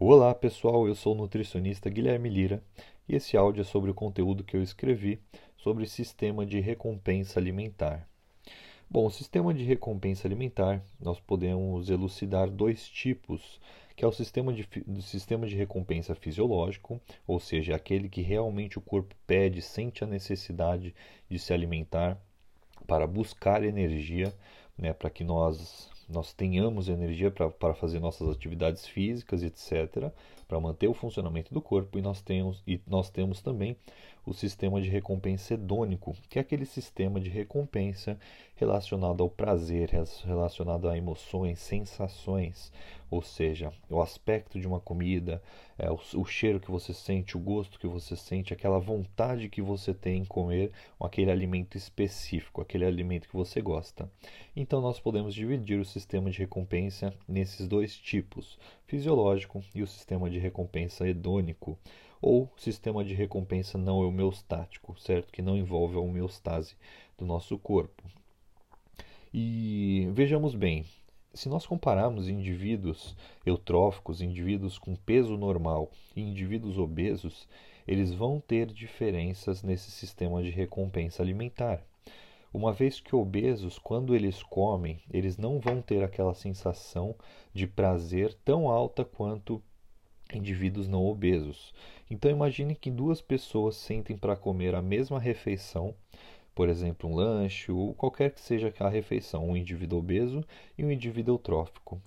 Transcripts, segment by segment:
Olá pessoal, eu sou o nutricionista Guilherme Lira e esse áudio é sobre o conteúdo que eu escrevi sobre sistema de recompensa alimentar. Bom, o sistema de recompensa alimentar nós podemos elucidar dois tipos, que é o sistema de, do sistema de recompensa fisiológico, ou seja, aquele que realmente o corpo pede, sente a necessidade de se alimentar para buscar energia, né, para que nós nós tenhamos energia para fazer nossas atividades físicas, etc., para manter o funcionamento do corpo, e nós temos, e nós temos também o sistema de recompensa hedônico, que é aquele sistema de recompensa relacionado ao prazer, relacionado a emoções, sensações, ou seja, o aspecto de uma comida, é, o, o, cheiro que você sente, o gosto que você sente, aquela vontade que você tem em comer aquele alimento específico, aquele alimento que você gosta. Então, nós podemos dividir o sistema de recompensa nesses dois tipos, fisiológico e o sistema de recompensa hedônico ou sistema de recompensa não homeostático, certo? Que não envolve a homeostase do nosso corpo. E vejamos bem, se nós compararmos indivíduos eutróficos, indivíduos com peso normal e indivíduos obesos, eles vão ter diferenças nesse sistema de recompensa alimentar. Uma vez que obesos, quando eles comem, eles não vão ter aquela sensação de prazer tão alta quanto indivíduos não obesos. Então imagine que duas pessoas sentem para comer a mesma refeição por exemplo, um lanche ou qualquer que seja a refeição, um indivíduo obeso e um indivíduo eutrófico.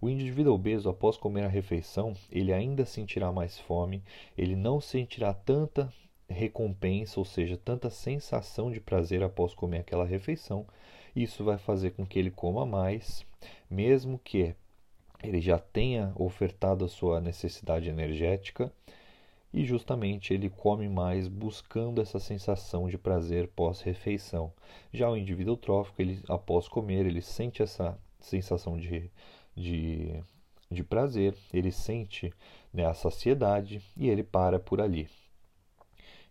O indivíduo obeso, após comer a refeição, ele ainda sentirá mais fome, ele não sentirá tanta recompensa, ou seja, tanta sensação de prazer após comer aquela refeição. Isso vai fazer com que ele coma mais, mesmo que ele já tenha ofertado a sua necessidade energética e justamente ele come mais buscando essa sensação de prazer pós-refeição. Já o indivíduo trófico, ele, após comer, ele sente essa sensação de, de, de prazer, ele sente né, a saciedade e ele para por ali.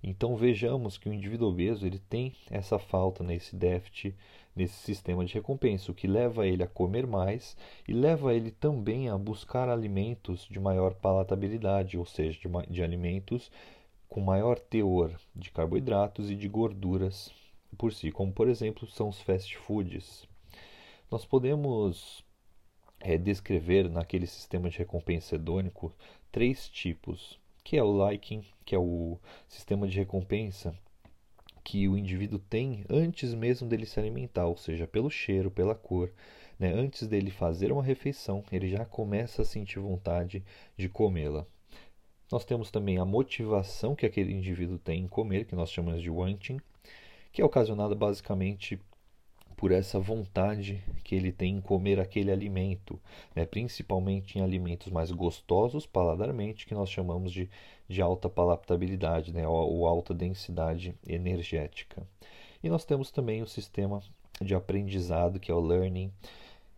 Então vejamos que o indivíduo obeso ele tem essa falta nesse déficit nesse sistema de recompensa, o que leva ele a comer mais e leva ele também a buscar alimentos de maior palatabilidade, ou seja, de, de alimentos com maior teor de carboidratos e de gorduras por si, como por exemplo são os fast foods. Nós podemos é, descrever naquele sistema de recompensa hedônico três tipos, que é o liking, que é o sistema de recompensa que o indivíduo tem antes mesmo dele se alimentar, ou seja, pelo cheiro, pela cor. Né? Antes dele fazer uma refeição, ele já começa a sentir vontade de comê-la. Nós temos também a motivação que aquele indivíduo tem em comer, que nós chamamos de wanting, que é ocasionada basicamente por essa vontade que ele tem em comer aquele alimento, né? principalmente em alimentos mais gostosos paladarmente, que nós chamamos de, de alta palatabilidade, né? ou, ou alta densidade energética. E nós temos também o sistema de aprendizado, que é o learning,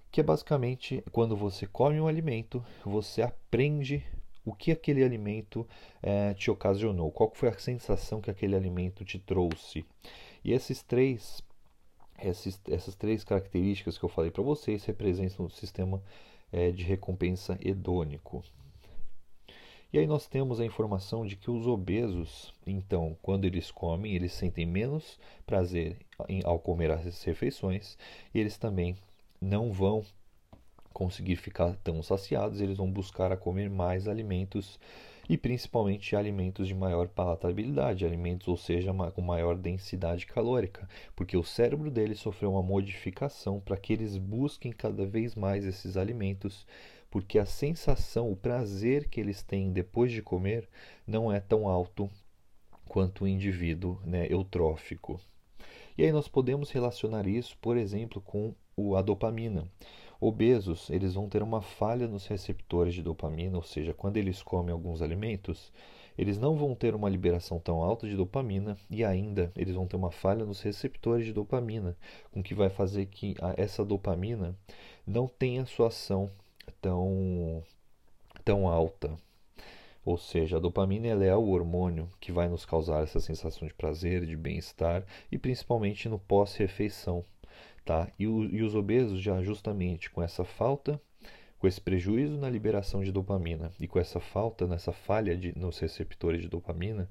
que é basicamente quando você come um alimento, você aprende o que aquele alimento é, te ocasionou, qual foi a sensação que aquele alimento te trouxe. E esses três esses, essas três características que eu falei para vocês representam o sistema é, de recompensa hedônico. E aí nós temos a informação de que os obesos, então, quando eles comem, eles sentem menos prazer em, ao comer as refeições e eles também não vão conseguir ficar tão saciados, eles vão buscar a comer mais alimentos e principalmente alimentos de maior palatabilidade, alimentos, ou seja, com maior densidade calórica, porque o cérebro deles sofreu uma modificação para que eles busquem cada vez mais esses alimentos, porque a sensação, o prazer que eles têm depois de comer não é tão alto quanto o indivíduo né, eutrófico. E aí nós podemos relacionar isso, por exemplo, com a dopamina. Obesos, eles vão ter uma falha nos receptores de dopamina, ou seja, quando eles comem alguns alimentos, eles não vão ter uma liberação tão alta de dopamina e ainda eles vão ter uma falha nos receptores de dopamina, com que vai fazer que essa dopamina não tenha sua ação tão, tão alta. Ou seja, a dopamina é o hormônio que vai nos causar essa sensação de prazer, de bem-estar e principalmente no pós-refeição. Tá? E, o, e os obesos já justamente com essa falta Com esse prejuízo na liberação de dopamina e com essa falta, nessa falha de, nos receptores de dopamina,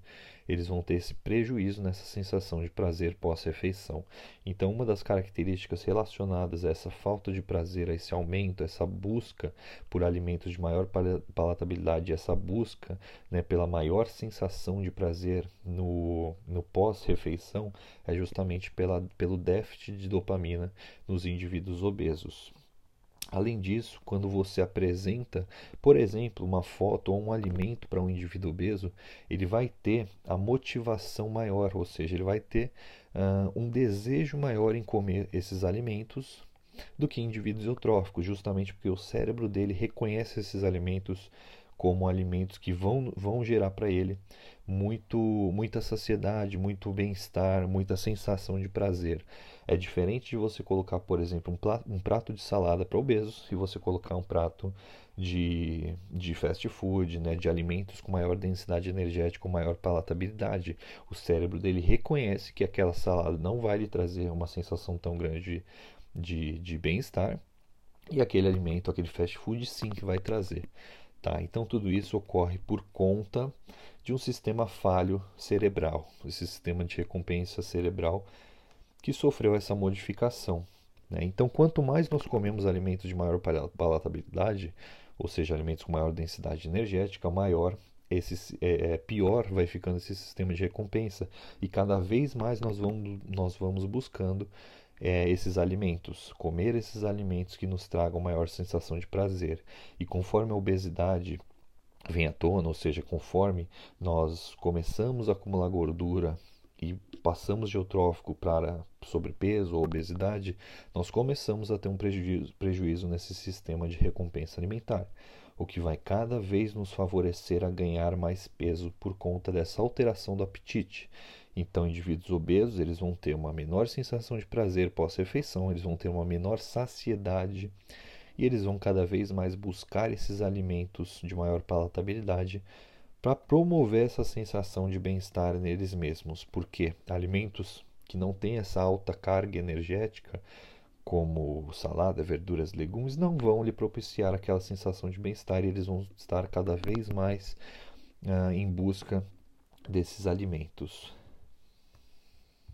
eles vão ter esse prejuízo nessa sensação de prazer pós-refeição. Então, uma das características relacionadas a essa falta de prazer, a esse aumento, essa busca por alimentos de maior palatabilidade, essa busca né, pela maior sensação de prazer no, no pós-refeição, é justamente pela, pelo déficit de dopamina nos indivíduos obesos. Além disso, quando você apresenta, por exemplo, uma foto ou um alimento para um indivíduo obeso, ele vai ter a motivação maior, ou seja, ele vai ter uh, um desejo maior em comer esses alimentos do que indivíduos eutróficos, justamente porque o cérebro dele reconhece esses alimentos como alimentos que vão, vão gerar para ele muito, muita saciedade, muito bem-estar, muita sensação de prazer. É diferente de você colocar, por exemplo, um prato, um prato de salada para obesos e você colocar um prato de, de fast food, né, de alimentos com maior densidade energética, com maior palatabilidade. O cérebro dele reconhece que aquela salada não vai lhe trazer uma sensação tão grande de, de bem-estar e aquele alimento, aquele fast food, sim que vai trazer. Tá? Então tudo isso ocorre por conta de um sistema falho cerebral, esse sistema de recompensa cerebral que sofreu essa modificação. Né? Então, quanto mais nós comemos alimentos de maior palatabilidade, ou seja, alimentos com maior densidade energética, maior esse, é, é, pior vai ficando esse sistema de recompensa e cada vez mais nós vamos, nós vamos buscando é, esses alimentos, comer esses alimentos que nos tragam maior sensação de prazer. E conforme a obesidade vem à tona, ou seja, conforme nós começamos a acumular gordura e passamos de eutrófico para sobrepeso ou obesidade, nós começamos a ter um prejuízo, prejuízo nesse sistema de recompensa alimentar, o que vai cada vez nos favorecer a ganhar mais peso por conta dessa alteração do apetite. Então, indivíduos obesos eles vão ter uma menor sensação de prazer pós-refeição, eles vão ter uma menor saciedade e eles vão cada vez mais buscar esses alimentos de maior palatabilidade para promover essa sensação de bem-estar neles mesmos, porque alimentos que não têm essa alta carga energética, como salada, verduras, legumes, não vão lhe propiciar aquela sensação de bem-estar e eles vão estar cada vez mais uh, em busca desses alimentos.